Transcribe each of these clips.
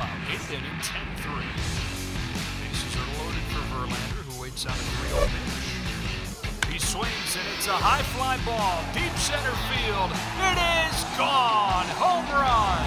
out. Eighth inning, 10-3. Bases are loaded for Verlander, who waits on a 3-0 pitch. He swings, and it's a high fly ball, deep center field. It is gone! Home run!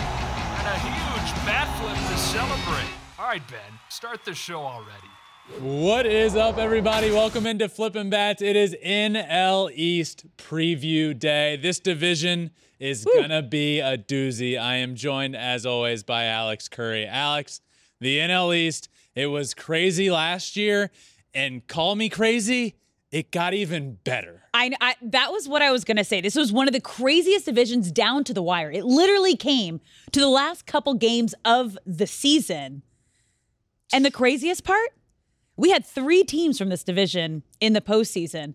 And a huge bat flip to celebrate. All right, Ben, start the show already. What is up, everybody? Welcome into Flippin' Bats. It is NL East preview day. This division is gonna be a doozy. I am joined, as always, by Alex Curry. Alex, the NL East, it was crazy last year, and call me crazy, it got even better. I, I that was what I was gonna say. This was one of the craziest divisions down to the wire. It literally came to the last couple games of the season. And the craziest part, we had three teams from this division in the postseason,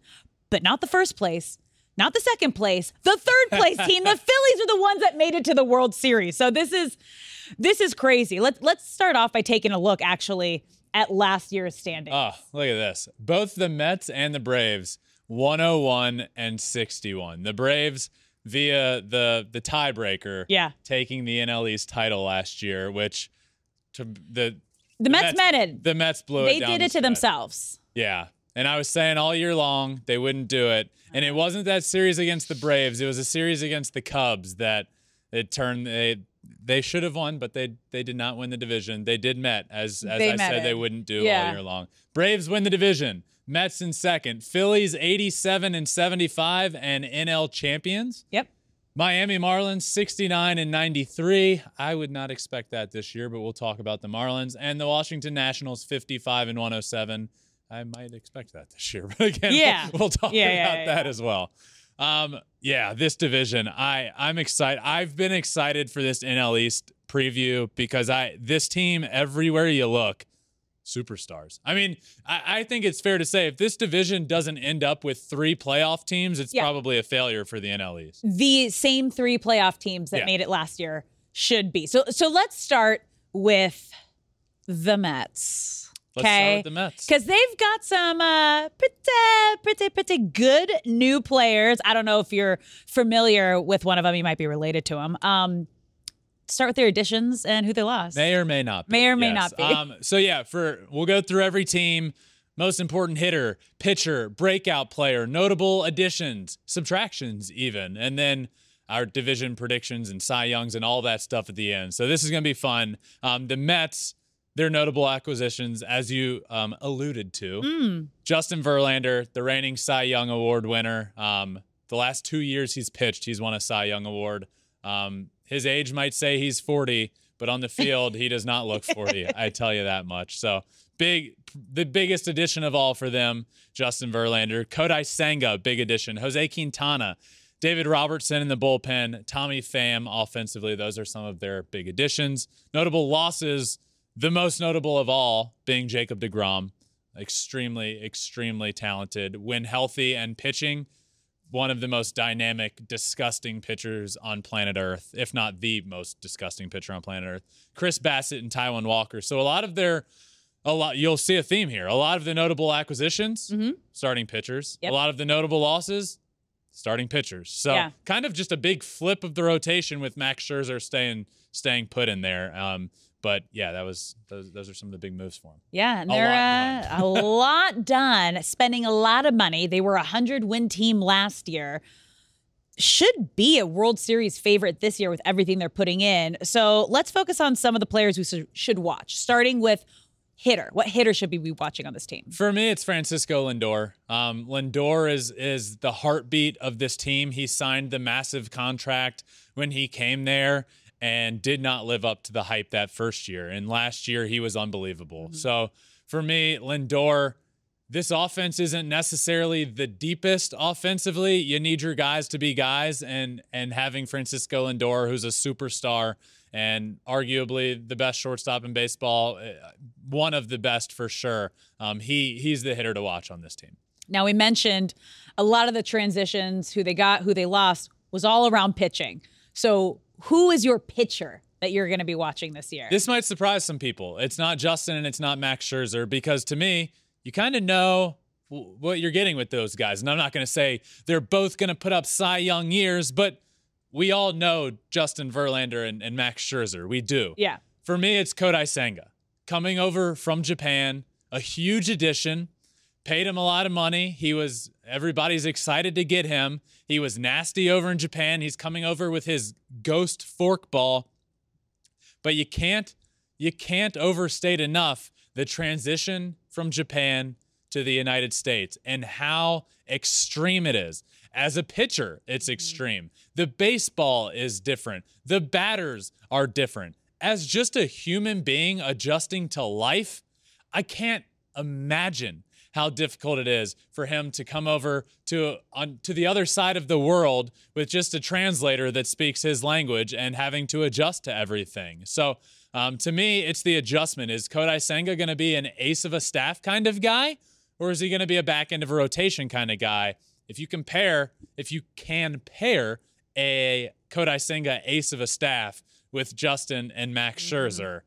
but not the first place, not the second place, the third place team. The Phillies are the ones that made it to the World Series. So this is this is crazy. Let's let's start off by taking a look actually at last year's standings. Oh, look at this. Both the Mets and the Braves, 101 and 61. The Braves via the the tiebreaker, Yeah. taking the NL East title last year, which to the the Mets, met it. The Mets blew They it They did the it to stretch. themselves. Yeah. And I was saying all year long they wouldn't do it. And it wasn't that series against the Braves. It was a series against the Cubs that it turned they they should have won, but they they did not win the division. They did met as as They I said it. they wouldn't do Yeah. all year long. Braves win the division. Mets in second. Phillies 87 and 75 and NL champions. Yep. Miami Marlins 69 and 93. I would not expect that this year, but we'll talk about the Marlins and the Washington Nationals 55 and 107. I might expect that this year, but again, Yeah. we'll, we'll talk Yeah, about yeah, that as well. Um, yeah, this division, I I'm excited. I've been excited for this NL East preview because I this team everywhere you look, superstars. I mean, I, I think it's fair to say if this division doesn't end up with three playoff teams, it's Yeah. probably a failure for the NL East. the same three playoff teams that Yeah. made it last year should be. So so let's start with the Mets. Okay. with the Mets. Because they've got some uh, pretty, pretty, pretty good new players. I don't know if you're familiar with one of them. You might be related to them. Um, start with their additions and who they lost. May or may not be. May or may yes. not be. Um, so yeah, for we'll go through every team. Most important hitter, pitcher, breakout player, notable additions, subtractions, even, and then our division predictions and Cy Youngs and all that stuff at the end. So this is going to be fun. Um, the Mets, their notable acquisitions, as you um, alluded to, Mm, Justin Verlander, the reigning Cy Young Award winner. Um, the last two years he's pitched, he's won a Cy Young Award. Um, his age might say he's 40, but on the field, he does not look 40. I tell you that much. So big, the biggest addition of all for them, Justin Verlander. Kodai Senga, big addition. Jose Quintana, David Robertson in the bullpen, Tommy Pham offensively. Those are some of their big additions. Notable losses, the most notable of all being Jacob DeGrom extremely, extremely talented. When healthy and pitching, one of the most dynamic, disgusting pitchers on planet Earth, if not the most disgusting pitcher on planet Earth. Chris Bassitt and Taijuan Walker. So a lot of their a lot you'll see a theme here. A lot of the notable acquisitions, Mhm. starting pitchers. Yep. A lot of the notable losses, starting pitchers. So Yeah. kind of just a big flip of the rotation with Max Scherzer staying staying put in there. Um, but yeah, that was those, those are some of the big moves for him. yeah, and A they're lot uh, a lot done, spending a lot of money. They were a hundred win team last year. Should be a World Series favorite this year with everything they're putting in. So let's focus on some of the players we should- should watch, starting with hitter. What hitter should we be watching on this team? For me, it's Francisco Lindor. Um, Lindor is is the heartbeat of this team. He signed the massive contract when he came there and did not live up to the hype that first year. And last year, he was unbelievable. So for me, Lindor, this offense isn't necessarily the deepest offensively. You need your guys to be guys, and and having Francisco Lindor, who's a superstar and arguably the best shortstop in baseball, uh, one of the best for sure. Um, he he's the hitter to watch on this team. Now we mentioned a lot of the transitions, who they got, who they lost, was all around pitching. So who is your pitcher that you're going to be watching this year? This might surprise some people. It's not Justin and it's not Max Scherzer because to me, you kind of know what you're getting with those guys. And I'm not going to say they're both going to put up Cy Young years, but we all know Justin Verlander and, and Max Scherzer. We do. yeah. for me, it's Kodai Senga coming over from Japan, a huge addition. Paid him a lot of money. He was everybody's excited to get him. He was nasty over in Japan. He's coming over with his ghost forkball. But you can't you can't overstate enough the transition from Japan to the United States and how extreme it is. As a pitcher, it's extreme. The baseball is different. The batters are different. As just a human being adjusting to life, I can't imagine how difficult it is for him to come over to on to the other side of the world with just a translator that speaks his language and having to adjust to everything. So um, to me, it's the adjustment. Is Kodai Senga going to be an ace of a staff kind of guy, or is he going to be a back end of a rotation kind of guy? If you compare, if you can pair a Kodai Senga ace of a staff with Justin and Max mm-hmm. Scherzer,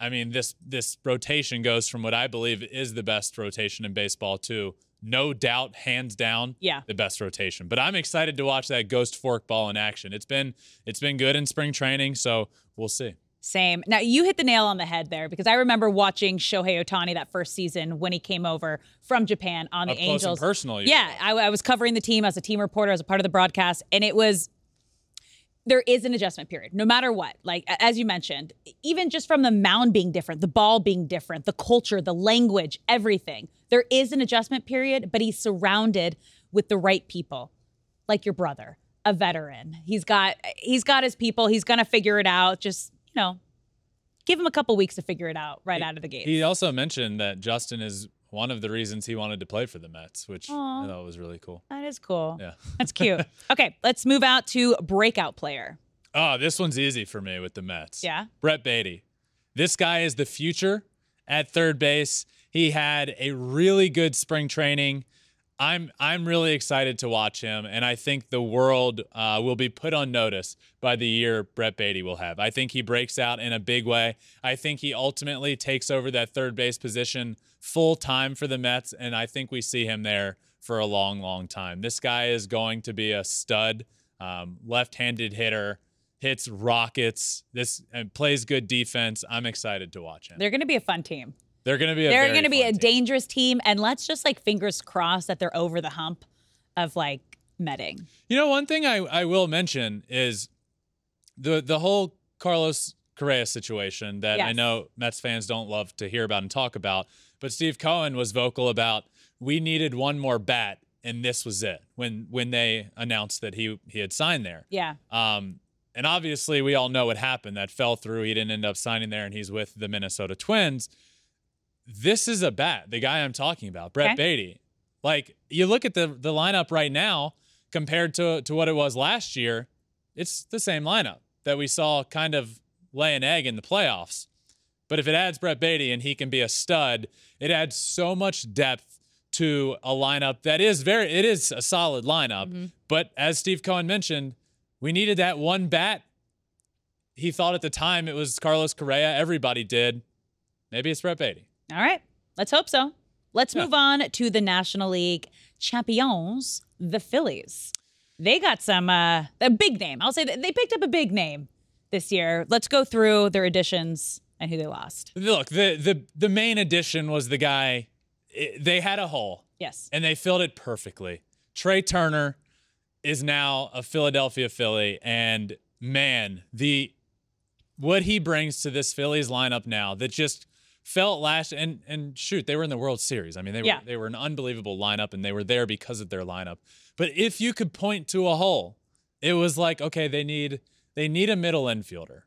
I mean, this this rotation goes from what I believe is the best rotation in baseball to no doubt, hands down, Yeah. the best rotation. But I'm excited to watch that ghost forkball in action. It's been it's been good in spring training, so we'll see. Same. Now you hit the nail on the head there because I remember watching Shohei Ohtani that first season when he came over from Japan on the Up Angels. personal, Yeah, I, I was covering the team as a team reporter, as a part of the broadcast, and it was there is an adjustment period, no matter what. Like as you mentioned, even just from the mound being different, the ball being different, the culture, the language, everything. There is an adjustment period, but he's surrounded with the right people, like your brother, a veteran. He's got he's got his people. He's gonna figure it out. Just you know, give him a couple weeks to figure it out right out of the gate. He also mentioned that Justin is one of the reasons he wanted to play for the Mets, which Aw. I thought was really cool. that is cool. Yeah. That's cute. okay, let's move out to breakout player. Oh, this one's easy for me with the Mets. Yeah. Brett Baty. This guy is the future at third base. He had a really good spring training. I'm I'm really excited to watch him, and I think the world uh, will be put on notice by the year Brett Baty will have. I think he breaks out in a big way. I think he ultimately takes over that third base position full time for the Mets, and I think we see him there for a long, long time. This guy is going to be a stud, um, left-handed hitter, hits rockets. This and plays good defense. I'm excited to watch him. They're going to be a fun team. They're going to be a They're going to be a team. dangerous team, and let's just like fingers crossed that they're over the hump of like metting. You know, one thing I, I will mention is the the whole Carlos Correa situation that I know Mets fans don't love to hear about and talk about. But Steve Cohen was vocal about we needed one more bat, and this was it when when they announced that he he had signed there. Yeah, Um, and obviously, we all know what happened. That fell through. He didn't end up signing there, and he's with the Minnesota Twins. This is a bat. The guy I'm talking about, Brett Okay. Baty. Like you look at the the lineup right now compared to to what it was last year, it's the same lineup that we saw kind of lay an egg in the playoffs. But if it adds Brett Baty and he can be a stud, it adds so much depth to a lineup that is very it is a solid lineup. Mm-hmm. But as Steve Cohen mentioned, we needed that one bat. He thought at the time it was Carlos Correa. Everybody did. Maybe it's Brett Baty. All right. Let's hope so. Let's Yeah. move on to the National League champions, the Phillies. They got some uh, a big name. I'll say that they picked up a big name this year. Let's go through their additions and who they lost. Look, the the the main addition was the guy. i- they had a hole Yes. and they filled it perfectly. Trea Turner is now a Philadelphia Philly, and man, the what he brings to this Phillies lineup now that just felt last and and shoot, they were in the World Series. I mean, they were Yeah. they were an unbelievable lineup, and they were there because of their lineup. But if you could point to a hole, it was like okay, they need they need a middle infielder,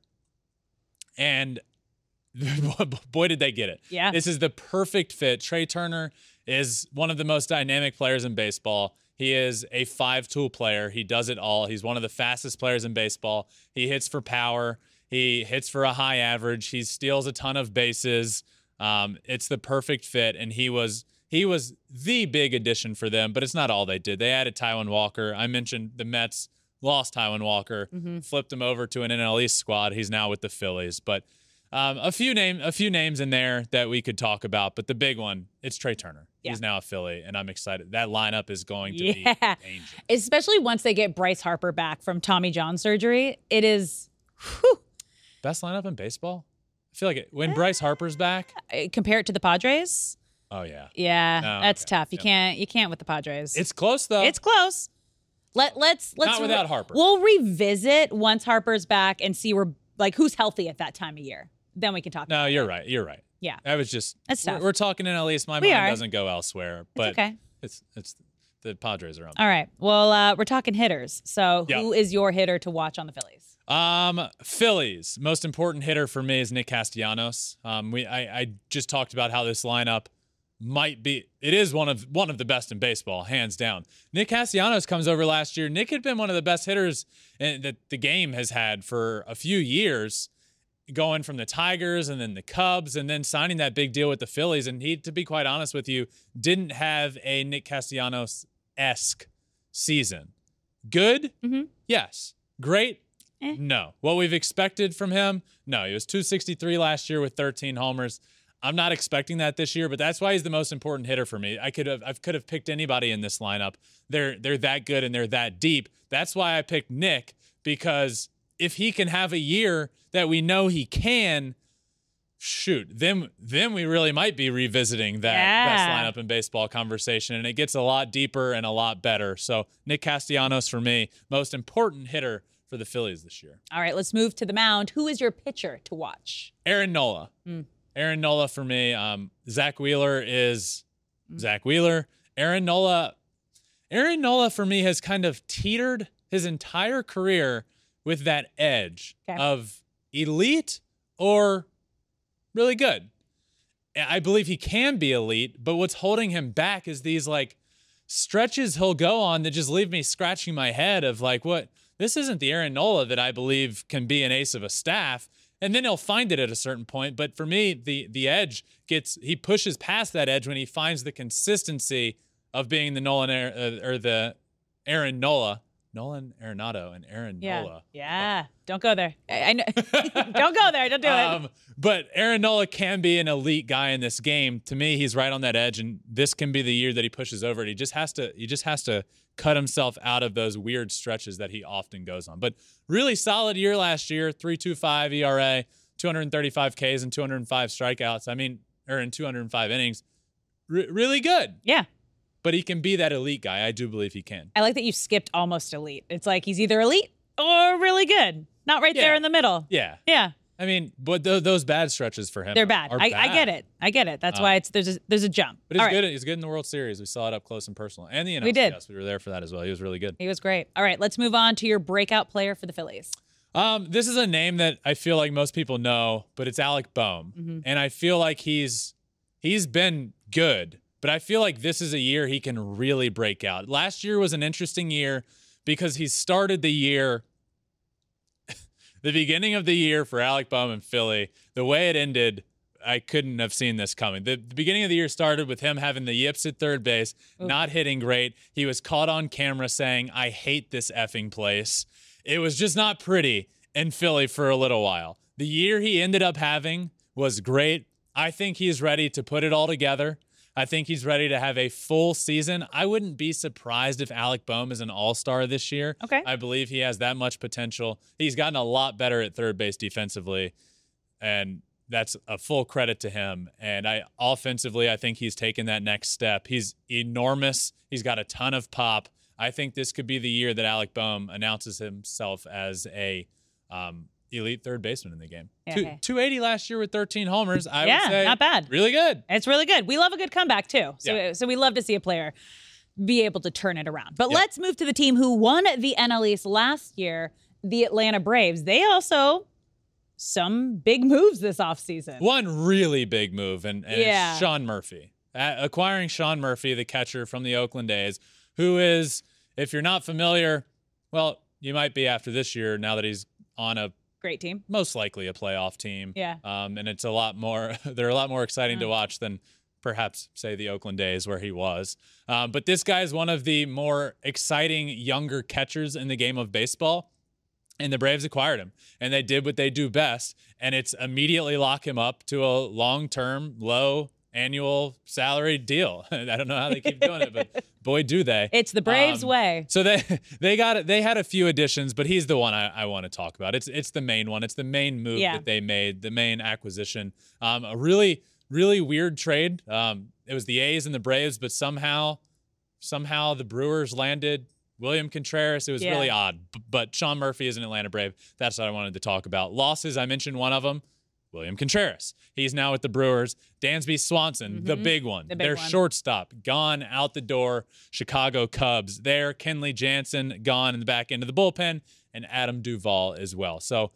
and boy did they get it. Yeah. This is the perfect fit. Trea Turner is one of the most dynamic players in baseball. He is a five tool player. He does it all. He's one of the fastest players in baseball. He hits for power. He hits for a high average. He steals a ton of bases. Um, it's the perfect fit, and he was he was the big addition for them. But it's not all they did. They added Taijuan Walker. I mentioned the Mets lost Taijuan Walker, flipped him over to an NL East squad. He's now with the Phillies. But um, a few name a few names in there that we could talk about, but the big one, it's Trea Turner. He's now a Philly, and I'm excited. That lineup is going to Yeah. be dangerous. Especially once they get Bryce Harper back from Tommy John surgery. It is whew, Best lineup in baseball? I feel like it, when Bryce Harper's back. Uh, Compare it to the Padres. Oh yeah, Yeah, Oh, that's okay. tough. You Yep. can't you can't with the Padres. it's close though. it's close. Let let's let's Not without Harper. We'll revisit once Harper's back and see where like who's healthy at that time of year. Then we can talk. no, you're it. right. You're right. Yeah. I was just. That's we're, tough. we're talking in at least my We mind are. doesn't go elsewhere, but okay. it's it's the Padres are on. All right. Well, uh, we're talking hitters. So Yeah. who is your hitter to watch on the Phillies? Um, Phillies most important hitter for me is Nick Castellanos. Um, we I, I just talked about how this lineup might be. It is one of one of the best in baseball, hands down. Nick Castellanos comes over last year. Nick had been one of the best hitters in, that the game has had for a few years, going from the Tigers and then the Cubs and then signing that big deal with the Phillies. And he, to be quite honest with you, didn't have a Nick Castellanos esque season. Good, Mhm. yes. Great, Eh. no. What we've expected from him, no. He was 263 last year with 13 homers. I'm not expecting that this year, but that's why he's the most important hitter for me. I could have I could have picked anybody in this lineup. They're they're that good and they're that deep. That's why I picked Nick because if he can have a year that we know he can, shoot, then then we really might be revisiting that best lineup in baseball conversation and it gets a lot deeper and a lot better. So Nick Castellanos for me, most important hitter for the Phillies this year. All right, let's move to the mound. Who is your pitcher to watch? Aaron Nola. Mm. Aaron Nola for me. Um, Zack Wheeler is Mm. Zack Wheeler. Aaron Nola. Aaron Nola for me has kind of teetered his entire career with that edge Okay. of elite or really good. I believe he can be elite, but what's holding him back is these like stretches he'll go on that just leave me scratching my head of like, what? This isn't the Aaron Nola that I believe can be an ace of a staff. And then he'll find it at a certain point. But for me, the the edge gets he pushes past that edge when he finds the consistency of being the Nolan uh, or the Aaron Nola, Nolan Arenado and Aaron Yeah. Nola. Yeah. Don't go there. I, I know. Don't go there. Don't do it. Um, but Aaron Nola can be an elite guy in this game. To me, he's right on that edge, and this can be the year that he pushes over it. He just has to. He just has to cut himself out of those weird stretches that he often goes on. But really solid year last year, three two five ERA, 235 Ks and 205 strikeouts. I mean, or in 205 innings, Re- really good. Yeah. But he can be that elite guy. I do believe he can. I like that you skipped almost elite. It's like he's either elite or really good. Not right there in the middle. Yeah. Yeah. I mean, but th- those bad stretches for him, They're bad. I, I get it. I get it. That's Um, why it's there's a there's a jump. But he's All right. good. He's good in the World Series. We saw it up close and personal, and the NLCS. We did. We were there for that as well. He was really good. He was great. All right, let's move on to your breakout player for the Phillies. Um, this is a name that I feel like most people know, but it's Alec Bohm, Mm-hmm. and I feel like he's he's been good, but I feel like this is a year he can really break out. Last year was an interesting year because he started the year. the beginning of the year for Alec Bohm and Philly, the way it ended, I couldn't have seen this coming. The, the beginning of the year started with him having the yips at third base, not hitting great. He was caught on camera saying, I hate this effing place. It was just not pretty in Philly for a little while. The year he ended up having was great. I think he's ready to put it all together. I think he's ready to have a full season. I wouldn't be surprised if Alec Bohm is an all star this year. Okay. I believe he has that much potential. He's gotten a lot better at third base defensively, and that's a full credit to him. And I offensively, I think he's taken that next step. He's enormous. He's got a ton of pop. I think this could be the year that Alec Bohm announces himself as a um, elite third baseman in the game. Yeah, Two, okay. 280 last year with 13 homers. I Yeah, would say not bad. Really good. It's really good. We love a good comeback too. So Yeah. so we love to see a player be able to turn it around. But Yeah. let's move to the team who won the NL East last year, the Atlanta Braves. They also some big moves this offseason. One really big move, and, and Yeah. Sean Murphy. Uh, acquiring Sean Murphy, the catcher from the Oakland A's, who is, if you're not familiar, well, you might be after this year now that he's on a Great team. most likely a playoff team. Yeah. Um, and it's a lot more, they're a lot more exciting to watch than perhaps, say, the Oakland days where he was. Um, but this guy is one of the more exciting younger catchers in the game of baseball. And the Braves acquired him, and they did what they do best, and it's immediately lock him up to a long-term, low annual salary deal. I don't know how they keep doing it, but boy, do they. It's the Braves Um, way. So they they got it. They had a few additions, but he's the one I, I want to talk about. It's it's the main one. It's the main move Yeah. that they made, the main acquisition. Um, a really really weird trade. Um, it was the A's and the Braves, but somehow somehow the Brewers landed William Contreras. It was Yeah. really odd. But Sean Murphy is an Atlanta Brave. That's what I wanted to talk about. Losses. I mentioned one of them. William Contreras. He's now with the Brewers. Dansby Swanson, the big one. Mm-hmm. The big Their one. shortstop, gone out the door. Chicago Cubs. There. Kenley Jansen, gone in the back end of the bullpen. And Adam Duvall as well. So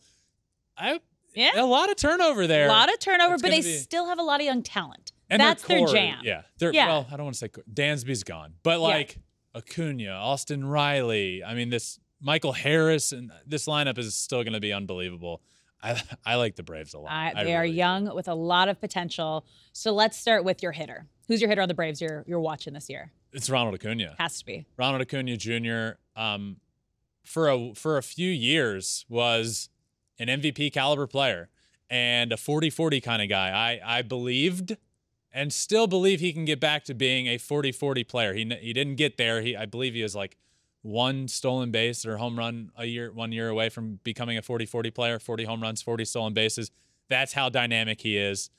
I Yeah. a lot of turnover there. A lot of turnover, It's but they be- still have a lot of young talent. And That's their, their jam. Yeah. They're, Yeah. Well, I don't want to say core. Dansby's gone, but like Acuna, Austin Riley. I mean, this Michael Harris and this lineup is still going to be unbelievable. I I like the Braves a lot. I they are really do. young with a lot of potential. So let's start with your hitter. Who's your hitter on the Braves you're you're watching this year? It's Ronald Acuna. Has to be. Ronald Acuna Jr. Um, for a for a few years was an MVP caliber player and a 40-40 kind of guy. I I believed and still believe he can get back to being a 40-40 player. He he didn't get there. He I believe he was like one stolen base or home run a year one year away from becoming a 40-40 player, 40 home runs, 40 stolen bases. That's how dynamic he is.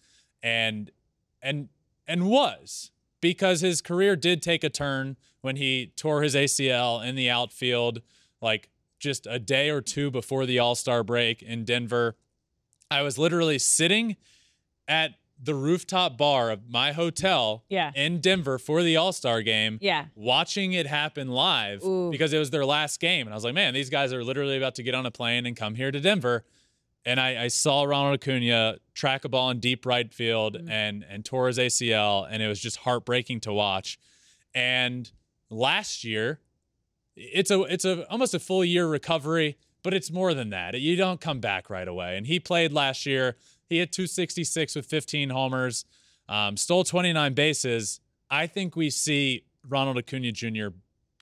And and and was because his career did take a turn when he tore his ACL in the outfield like just a day or two before the All-Star break in Denver. I was literally sitting at the rooftop bar of my hotel Yeah. in Denver for the All-Star game Yeah. watching it happen live Ooh. because it was their last game. And I was like, man, these guys are literally about to get on a plane and come here to Denver. And I, I saw Ronald Acuna track a ball in deep right field Mm. and and tore his ACL, and it was just heartbreaking to watch. And last year, it's a it's a almost a full year recovery, but it's more than that. You don't come back right away. And he played last year. He had 266 with 15 homers, um, stole 29 bases. I think we see Ronald Acuna Jr.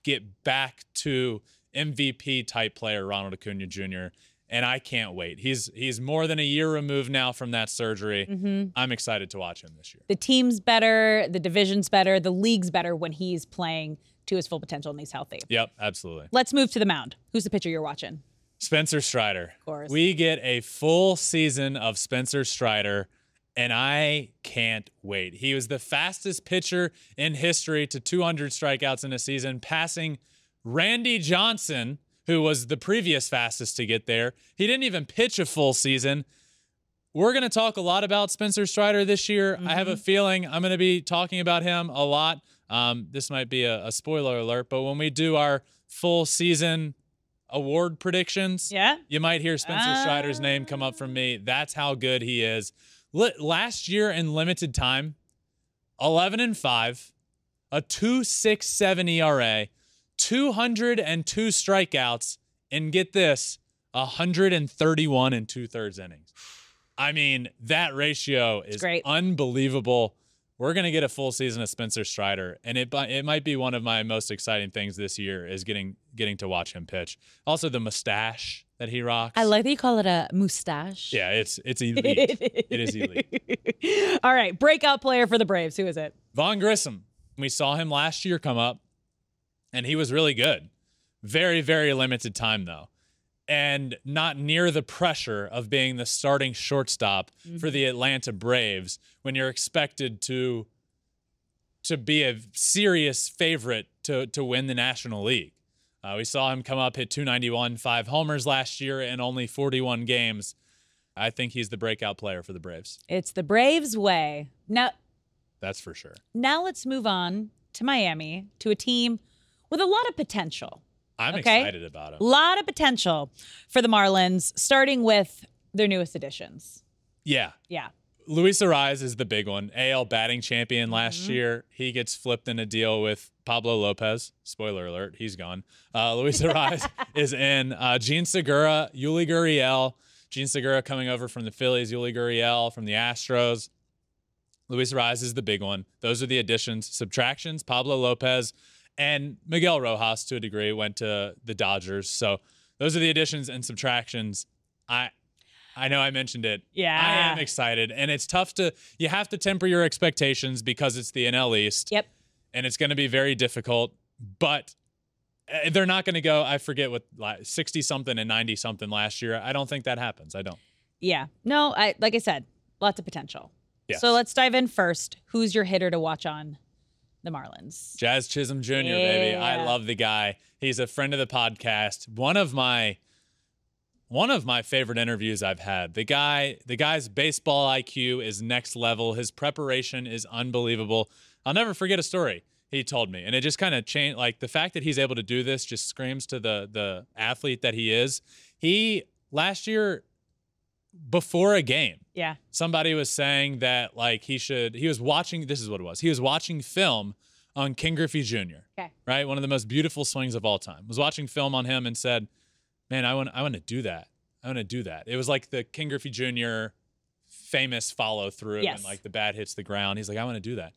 get back to MVP type player Ronald Acuna Jr. And I can't wait. He's he's more than a year removed now from that surgery. Mm-hmm. I'm excited to watch him this year. The team's better, the division's better, the league's better when he's playing to his full potential and he's healthy. Yep, absolutely. Let's move to the mound. Who's the pitcher you're watching? Spencer Strider. Of course. We get a full season of Spencer Strider, and I can't wait. He was the fastest pitcher in history to 200 strikeouts in a season, passing Randy Johnson, who was the previous fastest to get there. He didn't even pitch a full season. We're going to talk a lot about Spencer Strider this year. I have a feeling I'm going to be talking about him a lot. Um, this might be a, a spoiler alert, but when we do our full season award predictions, Yeah. you might hear Spencer ah. Strider's name come up from me. That's how good he is. Li- last year in limited time, 11 and 5, a 2.67 ERA, 202 strikeouts, and get this, 131 and two thirds innings. I mean, that ratio is great. unbelievable. We're gonna get a full season of Spencer Strider, and it it might be one of my most exciting things this year is getting getting to watch him pitch. Also, the mustache that he rocks. I like that you call it a mustache. Yeah, it's it's elite. it is elite. All right, breakout player for the Braves. Who is it? Vaughn Grissom. We saw him last year come up, and he was really good. Very very limited time though, and not near the pressure of being the starting shortstop for the Atlanta Braves when you're expected to to be a serious favorite to to win the National League. Uh, we saw him come up, hit 291, five homers last year in only 41 games. I think he's the breakout player for the Braves. It's the Braves way. Now, That's for sure. now let's move on to Miami, to a team with a lot of potential. I'm Okay. excited about him. A lot of potential for the Marlins, starting with their newest additions. Yeah. Yeah. Luis Arraez is the big one. AL batting champion last Mm-hmm. year. He gets flipped in a deal with Pablo Lopez. Spoiler alert, he's gone. Uh, Luis Arraez is in. Uh, Jean Segura, Yuli Gurriel. Jean Segura coming over from the Phillies, Yuli Gurriel from the Astros. Luis Arraez is the big one. Those are the additions. Subtractions, Pablo Lopez and Miguel Rojas to a degree went to the Dodgers. So those are the additions and subtractions. I I know I mentioned it. Yeah. I am excited. And it's tough to, you have to temper your expectations because it's the NL East. Yep. And it's going to be very difficult. But uh, they're not going to go, I forget what, 60 something and 90 something last year. I don't think that happens. I don't. Yeah. No, I like I said, lots of potential. Yes. So let's dive in first. Who's your hitter to watch on the Marlins? Jazz Chisholm Jr., baby. I love the guy. He's a friend of the podcast. One of my one of my favorite interviews I've had. The guy, the guy's baseball IQ is next level. His preparation is unbelievable. I'll never forget a story he told me. And it just kind of changed like the fact that he's able to do this just screams to the the athlete that he is. He last year before a game, Yeah. somebody was saying that like he should he was watching this is what it was he was watching film on Ken Griffey jr Okay. right one of the most beautiful swings of all time was watching film on him and said man i want i want to do that i want to do that it was like the Ken Griffey jr famous follow through Yes. and like the bat hits the ground he's like i want to do that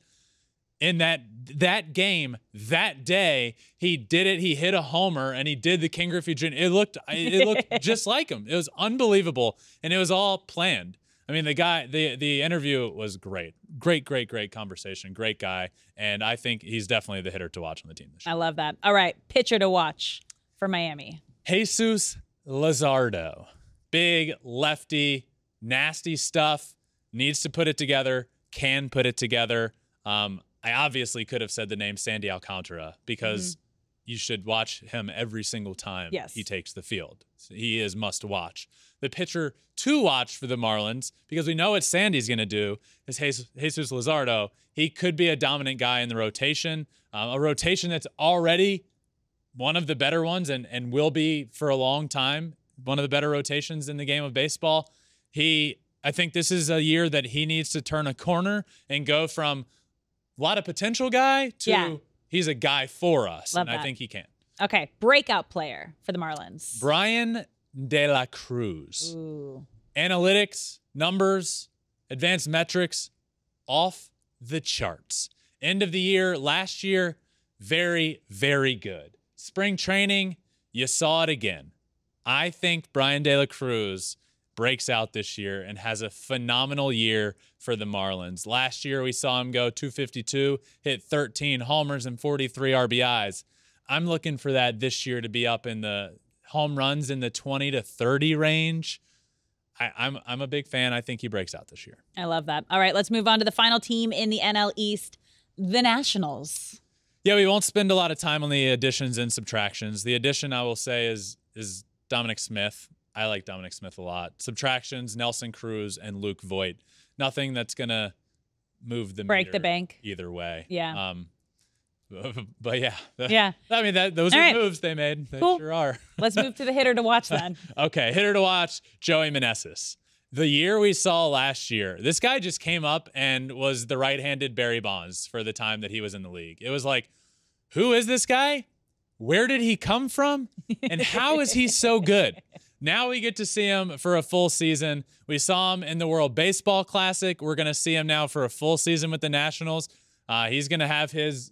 in that that game that day he did it. He hit a homer and he did the Ken Griffey jr it looked it looked just like him. It was unbelievable and it was all planned. I mean the guy the the interview was great. Great great great conversation. Great guy. And i think he's definitely the hitter to watch on the team this year. I love that. All right. Pitcher to watch for Miami. jesus Luzardo big lefty nasty stuff. Needs to put it together. Can put it together. Um, i obviously could have said the name sandy alcantara because you should watch him every single time Yes. he takes the field he is must watch the pitcher to watch for the marlins because we know what sandy's going to do is Jesus, jesus Luzardo he could be a dominant guy in the rotation um, a rotation that's already one of the better ones and, and will be for a long time one of the better rotations in the game of baseball. He I think this is a year that he needs to turn a corner and go from a lot of potential guy to Yeah. he's a guy for us. Love and I think he can. Okay. Breakout player for the Marlins. Bryan De La Cruz. Ooh. Analytics, numbers, advanced metrics, off the charts. End of the year, last year, very, very good. Spring training, you saw it again. I think Bryan De La Cruz breaks out this year and has a phenomenal year for the Marlins. Last year, we saw him go 252, hit 13 homers and 43 RBIs. I'm looking for that this year to be up in the home runs in the 20 to 30 range. I, I'm I'm a big fan. I think he breaks out this year. I love that. All right. Let's move on to the final team in the NL East, the Nationals. Yeah, we won't spend a lot of time on the additions and subtractions. The addition I will say is is Dominic Smith. I like Dominic Smith a lot. Subtractions: Nelson Cruz and Luke Voit. Nothing that's gonna move the Break the bank. either way. Yeah. Um, but yeah, Yeah. I mean that those All are right. moves they made. They Cool. sure are. Let's move to the hitter to watch then. Okay, hitter to watch, Joey Meneses. The year we saw last year, this guy just came up and was the right-handed Barry Bonds for the time that he was in the league. It was like, who is this guy? Where did he come from? And how is he so good? Now we get to see him for a full season. We saw him in the World Baseball Classic. We're going to see him now for a full season with the Nationals. Uh, he's going to have his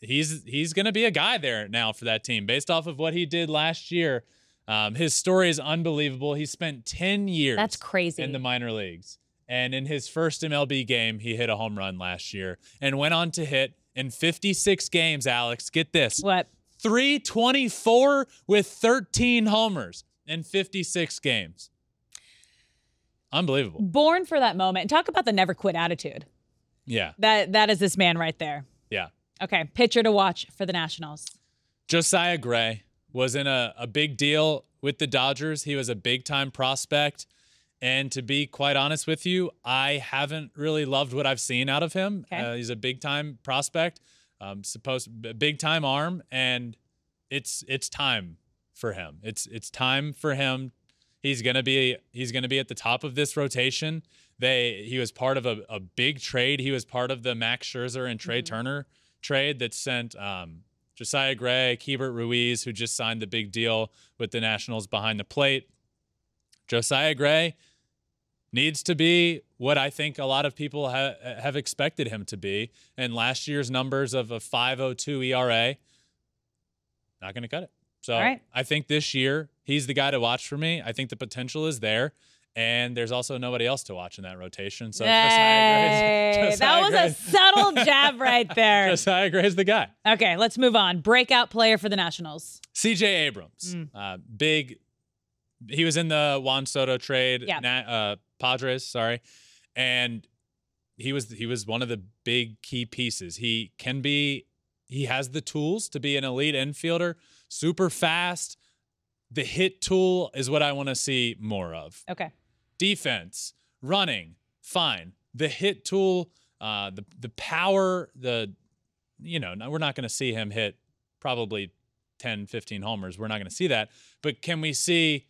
he's he's going to be a guy there now for that team based off of what he did last year. Um, his story is unbelievable. He spent 10 years That's crazy. in the minor leagues. And in his first MLB game, he hit a home run last year and went on to hit in 56 games, Alex. Get this What? 324 with 13 homers in 56 games. Unbelievable. Born for that moment. And talk about the never quit attitude. Yeah. That that is this man right there. Yeah. Okay, pitcher to watch for the Nationals. Josiah Gray was in a, a big deal with the Dodgers. He was a big time prospect. And to be quite honest with you, I haven't really loved what I've seen out of him. Okay. Uh, he's a big time prospect, um, supposed big time arm, and it's it's time for him. It's it's time for him. He's gonna be he's gonna be at the top of this rotation. They he was part of a, a big trade. He was part of the Max Scherzer and Trea Turner trade that sent um, Josiah Gray, Keibert Ruiz, who just signed the big deal with the Nationals behind the plate. Josiah Gray needs to be what I think a lot of people ha- have expected him to be. And last year's numbers of a 5.02 ERA, not going to cut it. So right. I think this year he's the guy to watch for me. I think the potential is there. And there's also nobody else to watch in that rotation. So Josiah Gray's, that was a subtle jab right there. Josiah Gray's the guy. Okay, let's move on. Breakout player for the Nationals. CJ Abrams, Mm. uh, big. He was in the Juan Soto trade, Yeah. Na- uh, Padres, sorry, and he was he was one of the big key pieces. He can be, he has the tools to be an elite infielder, super fast. The hit tool is what I want to see more of. Okay. Defense, running, fine. The hit tool, uh, the the power, the you know, no- we're not going to see him hit probably 10, 15 homers. We're not going to see that. But can we see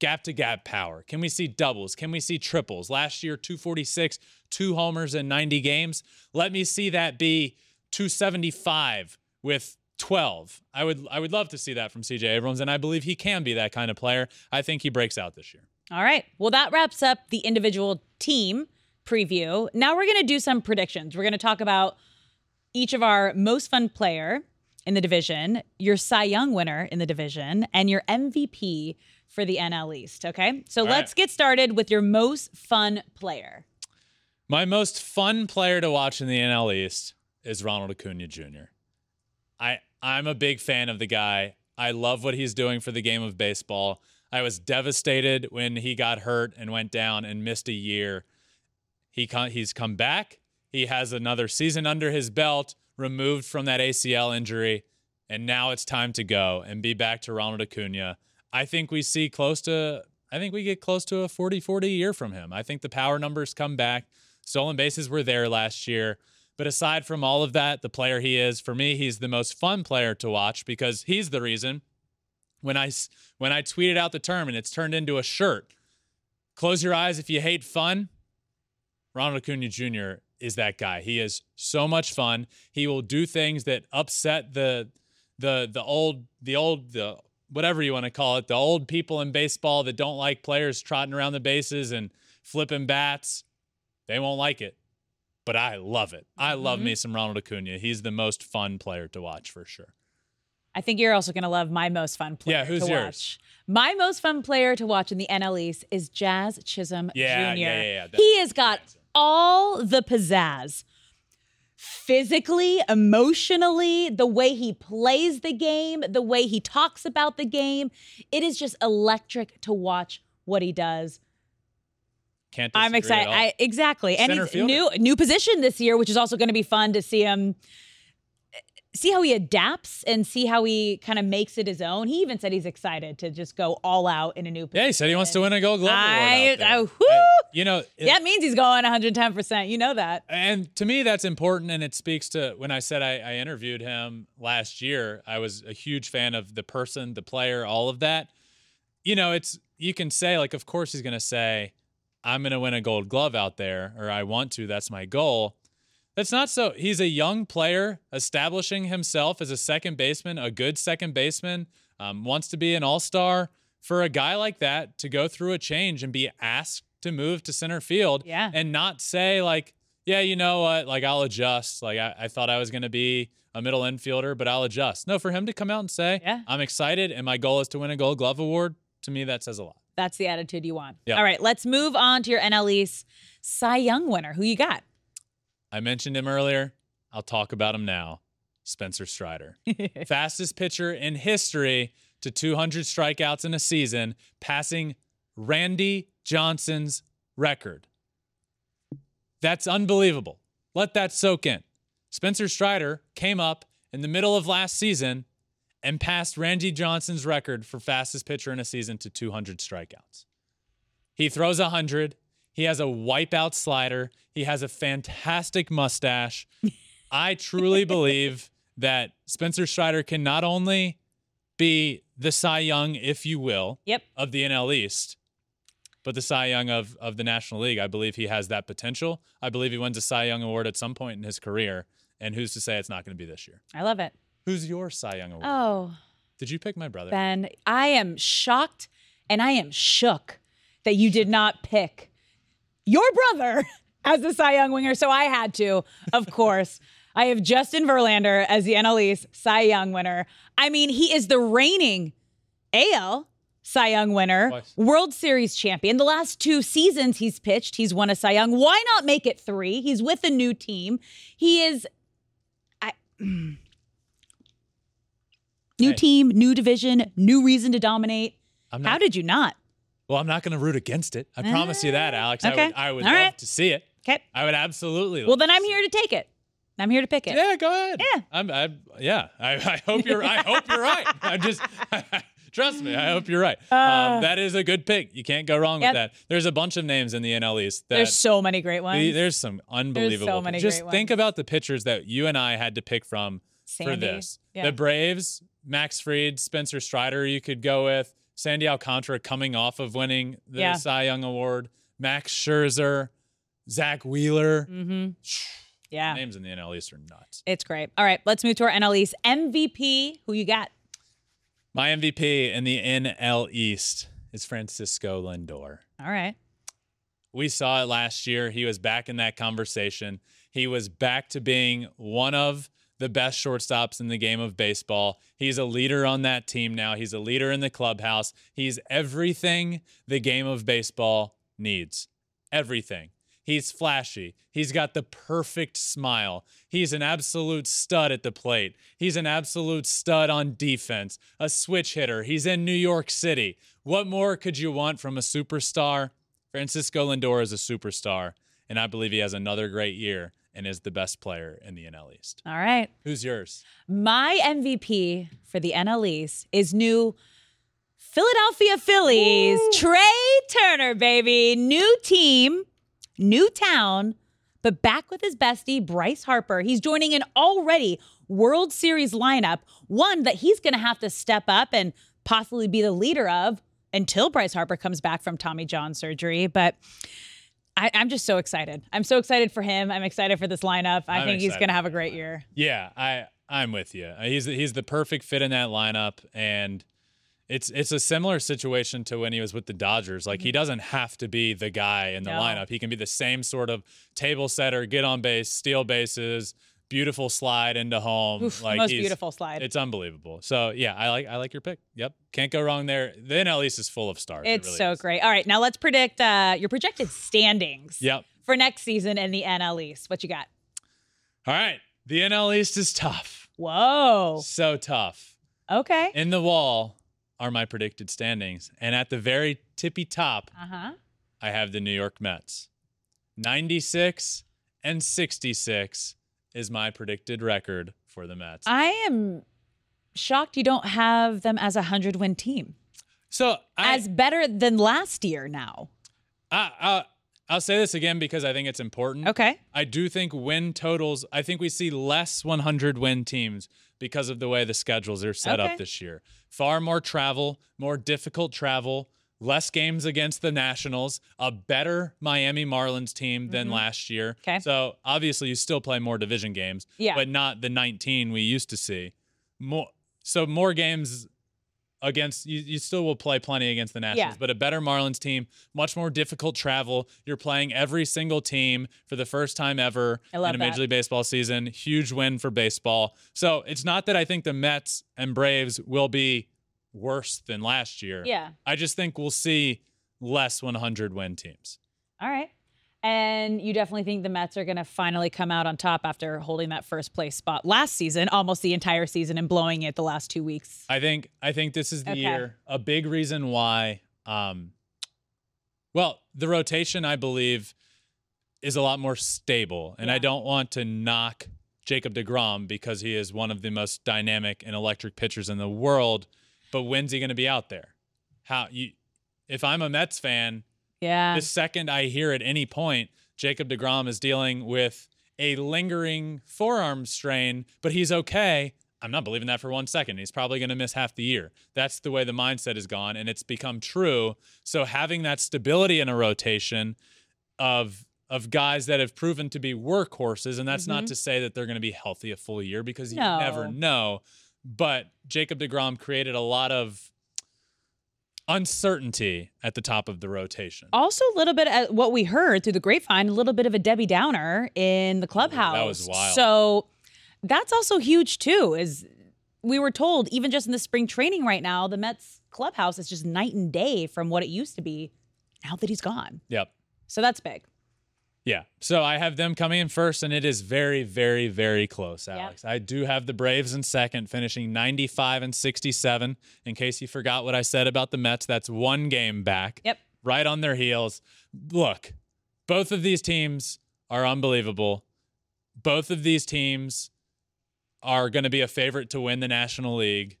gap to gap power? Can we see doubles? Can we see triples? Last year, 246, two homers in 90 games. Let me see that be 275 with 12. I would I would love to see that from CJ Abrams, and I believe he can be that kind of player. I think he breaks out this year. All right. Well, that wraps up the individual team preview. Now we're going to do some predictions. We're going to talk about each of our most fun player in the division, your Cy Young winner in the division, and your MVP for the NL East. Okay. So All let's right. get started with your most fun player. My most fun player to watch in the NL East is Ronald Acuna Jr. I I'm a big fan of the guy. I love what he's doing for the game of baseball. I was devastated when he got hurt and went down and missed a year. He co- he's come back. He has another season under his belt, removed from that ACL injury, and now it's time to go and be back to Ronald Acuna. I think we see close to I think we get close to a 40-40 year from him. I think the power numbers come back. Stolen bases were there last year. But aside from all of that, the player he is, for me, he's the most fun player to watch because he's the reason when I when I tweeted out the term and it's turned into a shirt. Close your eyes if you hate fun. Ronald Acuna Jr. is that guy. He is so much fun. He will do things that upset the the the old the old the whatever you want to call it, the old people in baseball that don't like players trotting around the bases and flipping bats. They won't like it. But I love it. I love Mhm. me some Ronald Acuna. He's the most fun player to watch for sure. I think you're also going to love my most fun player Yeah, who's to yours? watch. My most fun player to watch in the NL East is Jazz Chisholm Yeah, Jr. yeah, yeah, yeah. He has got all the pizzazz. Physically, emotionally, the way he plays the game, the way he talks about the game, it is just electric to watch what he does. Can't I'm excited. I, exactly, and he's fielder. new new position this year, which is also going to be fun to see him see how he adapts and see how he kind of makes it his own. He even said he's excited to just go all out in a new position. yeah, he said he wants to win a Gold Glove Award. I- there. I- whoo! you know, it- That means he's going 110%. You know that. and to me that's important and it speaks to when i said I, I interviewed him last year i was a huge fan of the person the player all of that you know it's you can say like of course he's going to say i'm going to win a gold glove out there or i want to that's my goal. That's not so he's a young player establishing himself as a second baseman a good second baseman um, wants to be an all-star. For a guy like that to go through a change and be asked to move to center field Yeah. and not say like yeah you know what? Like i'll adjust. Like i, I thought i was going to be a middle infielder but i'll adjust. No for him to come out and say Yeah. i'm excited and my goal is to win a gold glove award to me that says a lot That's the attitude you want. Yeah. All right, let's move on to your NL East Cy Young winner. Who you got? i mentioned him earlier i'll talk about him now spencer strider fastest pitcher in history to 200 strikeouts in a season, passing Randy Johnson's record. That's unbelievable. Let that soak in. Spencer Strider came up in the middle of last season and passed Randy Johnson's record for fastest pitcher in a season to 200 strikeouts. He throws 100. He has a wipeout slider. He has a fantastic mustache. I truly believe that Spencer Strider can not only be the Cy Young, if you will, Yep. of the NL East, but the Cy Young of, of the National League. I believe he has that potential. I believe he wins a Cy Young award at some point in his career. And who's to say it's not going to be this year? I love it. Who's your Cy Young award? Oh, Did you pick my brother? Ben, I am shocked and I am shook that you did not pick your brother as the Cy Young winner. So I had to, of course. I have Justin Verlander as the NL East Cy Young winner. I mean, he is the reigning AL Cy Young winner, Twice. World Series champion. The last two seasons he's pitched, he's won a Cy Young. Why not make it three? He's with a new team. He is. I, new Hey. team, new division, new reason to dominate. I'm How did you not? well, I'm not going to root against it. I promise you that, Alex. I okay. would, I would love right. to see it. Okay. I would absolutely. Well, then I'm here to take it. I'm here to pick it. Yeah, go ahead. Yeah. I'm. I, yeah. I, I hope you're. I hope you're right. I just. Trust me. I hope you're right. um, that is a good pick. You can't go wrong Uh. Yep. with that. There's a bunch of names in the NL East. That, There's so many great ones. the- there's some unbelievable. There's so many just think ones. about the pitchers that you and I had to pick from for this. Yeah. The Braves, Max Fried, Spencer Strider. You could go with Sandy Alcantara coming off of winning the Yeah. Cy Young Award. Max Scherzer, Zack Wheeler. Mm-hmm. Yeah. Names in the NL East are nuts. It's great. All right, let's move to our NL East MVP. Who you got? My MVP in the NL East is Francisco Lindor. All right. We saw it last year. He was back in that conversation. He was back to being one of the best shortstops in the game of baseball. He's a leader on that team now. He's a leader in the clubhouse. He's everything the game of baseball needs. Everything. He's flashy. He's got the perfect smile. He's an absolute stud at the plate. He's an absolute stud on defense, a switch hitter. He's in New York City. What more could you want from a superstar? Francisco Lindor is a superstar, and I believe he has another great year and is the best player in the NL East. All right. Who's yours? My MVP for the NL East is new Philadelphia Phillies. Trea Turner, baby. New team, new town, but back with his bestie, Bryce Harper. He's joining an already World Series lineup, one that he's going to have to step up and possibly be the leader of until Bryce Harper comes back from Tommy John surgery. But I, I'm just so excited. I'm so excited for him. I'm excited for this lineup. I I'm think he's going to have a great year. Yeah, I I'm with you. Uh, He's he's the perfect fit in that lineup, and it's it's a similar situation to when he was with the Dodgers. Like he doesn't have to be the guy in the No. lineup. He can be the same sort of table setter, get on base, steal bases, beautiful slide into home. Oof, like most beautiful slide. It's unbelievable. So yeah, I like I like your pick. Yep, can't go wrong there. The NL East is full of stars. It It's really so is. great. All right, now let's predict uh, your projected standings Yep. for next season in the NL East. What you got? All right, the NL East is tough. Whoa. So tough. Okay. In the wall are my predicted standings. And at the very tippy top, Uh huh. I have the New York Mets. 96 and 66 is my predicted record for the Mets. I am shocked you don't have them as a hundred win team, so I, as better than last year. Now. I, I, I'll say this again because I think it's important. Okay. I do think win totals, I think we see less 100 win teams because of the way the schedules are set Okay. up this year. Far more travel, more difficult travel, less games against the Nationals, a better Miami Marlins team than last year. Mm-hmm. Okay. So obviously you still play more division games, Yeah. but not the 19 we used to see. More so more games against you, you still will play plenty against the Nationals, Yeah. but a better Marlins team, much more difficult travel. You're playing every single team for the first time ever in a Major. League Baseball season. Huge win for baseball. So it's not that I think the Mets and Braves will be worse than last year. Yeah. I just think we'll see less 100 win teams. All right. And you definitely think the Mets are going to finally come out on top after holding that first place spot last season, almost the entire season, and blowing it the last two weeks. I think I think this is the Okay. year. A big reason why um well, the rotation I believe is a lot more stable and I don't want to knock Jacob DeGrom because he is one of the most dynamic and electric pitchers in the world, but when's he going to be out there? How you if I'm a Mets fan, Yeah. the second I hear at any point Jacob DeGrom is dealing with a lingering forearm strain, but he's okay. I'm not believing that for one second. He's probably going to miss half the year. That's the way the mindset has gone, and it's become true. So having that stability in a rotation of of guys that have proven to be workhorses, and that's not mm-hmm. to say that they're going to be healthy a full year because you No. never know. But Jacob DeGrom created a lot of uncertainty at the top of the rotation. also, a little bit of what we heard through the grapevine, a little bit of a Debbie Downer in the clubhouse. That was wild. So that's also huge too. Is we were told, even just in the spring training right now, the Mets clubhouse is just night and day from what it used to be now that he's gone. Yep. So that's big. Yeah. So I have them coming in first, and it is very, very, very close, Alex. I do have the Braves in second, finishing 95 and 67. In case you forgot what I said about the Mets, that's one game back. Yep. Right on their heels. Look, both of these teams are unbelievable. Both of these teams are going to be a favorite to win the National League.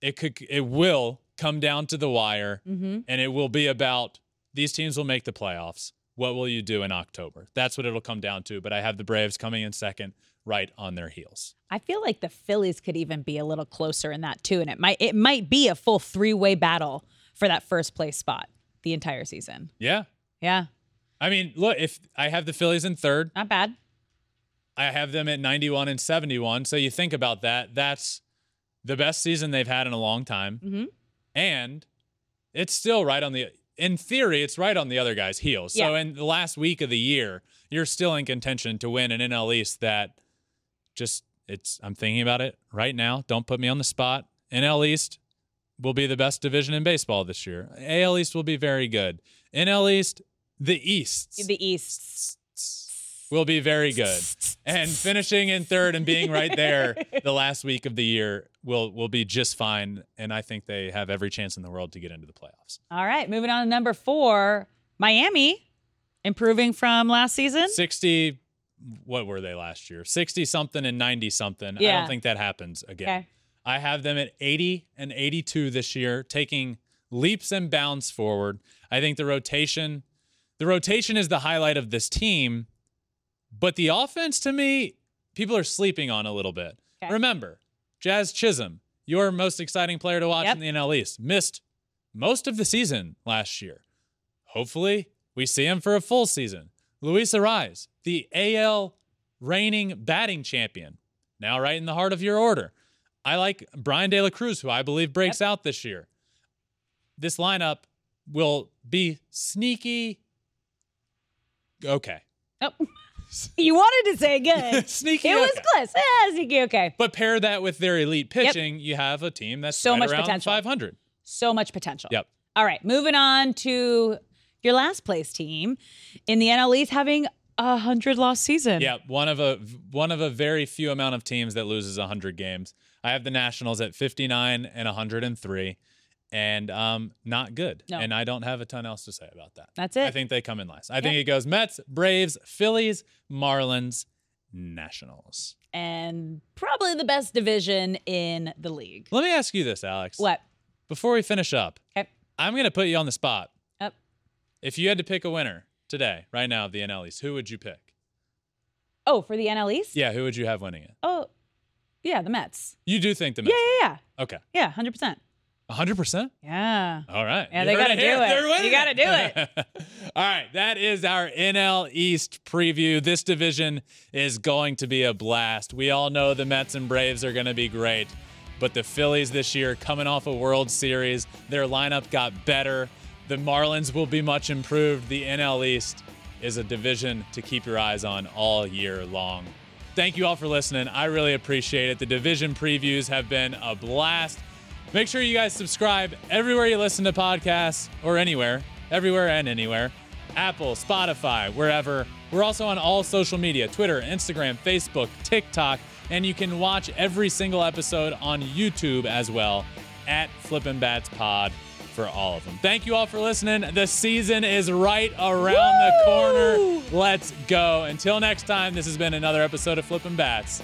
It could, it will come down to the wire, Mm-hmm. and it will be about these teams will make the playoffs. What will you do in October? That's what it'll come down to. But I have the Braves coming in second, right on their heels. I feel like the Phillies could even be a little closer in that too, and it might it might be a full three way battle for that first place spot the entire season. Yeah. Yeah, I mean, look, if I have the Phillies in third, not bad. I have them at 91 and 71. So you think about that. That's the best season they've had in a long time. Mhm. And it's still right on the, in theory, it's right on the other guy's heels. So Yeah. in the last week of the year, you're still in contention to win an NL East that just, it's, I'm thinking about it right now. Don't put me on the spot. NL East will be the best division in baseball this year. AL East will be very good. NL East, the East The East. Will be very good. And finishing in third and being right there the last week of the year will will be just fine. And I think they have every chance in the world to get into the playoffs. All right, moving on to number four, Miami, improving from last season. 60 what were they last year? 60 something and 90 something. I don't think that happens again. Okay. I have them at 80 and 82 this year, taking leaps and bounds forward. I think the rotation, the rotation is the highlight of this team, but the offense to me, people are sleeping on a little bit. Okay. Remember, Jazz Chisholm, your most exciting player to watch Yep. in the NL East, missed most of the season last year. Hopefully, we see him for a full season. Luis Arraez, the AL reigning batting champion, now right in the heart of your order. I like Bryan De La Cruz, who I believe breaks out this year. This lineup will be sneaky. Okay. Oh. you wanted to say good. sneaky. it was close. Eh, sneaky okay. But pair that with their elite pitching, you have a team that's So right much potential. 500. So much potential. Yep. All right, moving on to your last place team in the NL East having a hundred loss season. Yeah, one of a one of a very few amount of teams that loses 100 games. I have the Nationals at 59 and 103 and um not good. No. And I don't have a ton else to say about that. That's it. I think they come in last. I think it goes Mets, Braves, Phillies, Marlins, Nationals. And probably the best division in the league. Let me ask you this, Alex. What? Before we finish up, Okay. I'm going to put you on the spot. Up. If you had to pick a winner today, right now of the NL East, who would you pick? Oh, for the NL East? Yeah, who would you have winning it? Oh, yeah, the Mets. You do think the Mets? yeah, yeah. Yeah. Okay. Yeah, hundred percent. Yeah. All right. Yeah, You they gotta here. do it. You gotta do it. All right. That is our NL East preview. This division is going to be a blast. We all know the Mets and Braves are going to be great, but the Phillies this year, coming off a World Series, their lineup got better. The Marlins will be much improved. The NL East is a division to keep your eyes on all year long. Thank you all for listening. I really appreciate it. The division previews have been a blast. Make sure you guys subscribe everywhere you listen to podcasts or anywhere, everywhere and anywhere. Apple, Spotify, wherever. We're also on all social media Twitter, Instagram, Facebook, TikTok, and you can watch every single episode on YouTube as well at Flippin' Bats Pod for all of them. Thank you all for listening. The season is right around the corner. Let's go. Until next time, this has been another episode of Flippin' Bats.